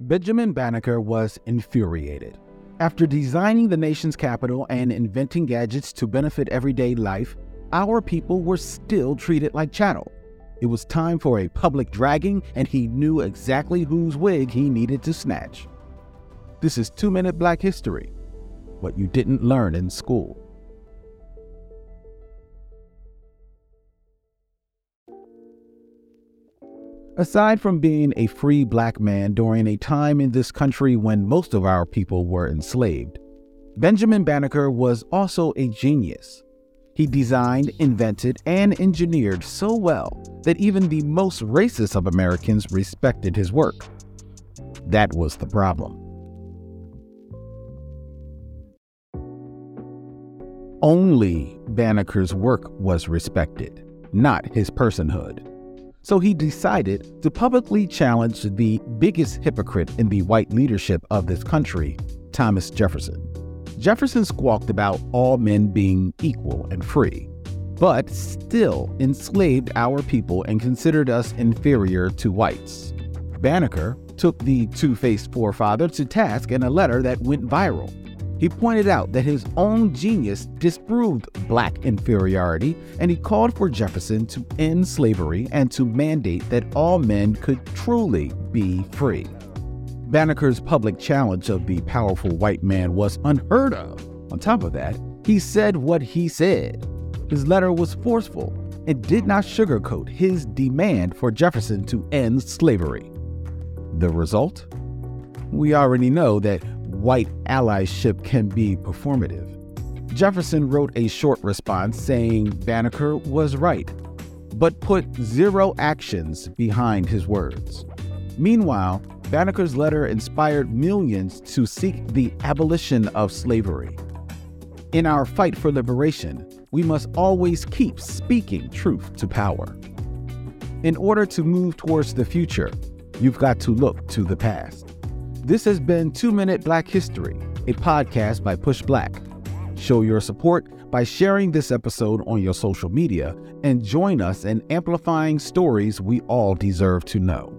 Benjamin Banneker was infuriated. After designing the nation's capital and inventing gadgets to benefit everyday life, our people were still treated like chattel. It was time for a public dragging, and he knew exactly whose wig he needed to snatch. This is Two Minute Black History What You Didn't Learn in School. Aside from being a free black man during a time in this country when most of our people were enslaved, Benjamin Banneker was also a genius. He designed, invented, and engineered so well that even the most racist of Americans respected his work. That was the problem. Only Banneker's work was respected, not his personhood. So he decided to publicly challenge the biggest hypocrite in the white leadership of this country, Thomas Jefferson. Jefferson squawked about all men being equal and free, but still enslaved our people and considered us inferior to whites. Banneker took the two faced forefather to task in a letter that went viral. He pointed out that his own genius disproved black inferiority, and he called for Jefferson to end slavery and to mandate that all men could truly be free. Banneker's public challenge of the powerful white man was unheard of. On top of that, he said what he said. His letter was forceful and did not sugarcoat his demand for Jefferson to end slavery. The result? We already know that white allyship can be performative. Jefferson wrote a short response saying Banneker was right, but put zero actions behind his words. Meanwhile, Banneker's letter inspired millions to seek the abolition of slavery. In our fight for liberation, we must always keep speaking truth to power. In order to move towards the future, you've got to look to the past. This has been Two Minute Black History, a podcast by Push Black. Show your support by sharing this episode on your social media and join us in amplifying stories we all deserve to know.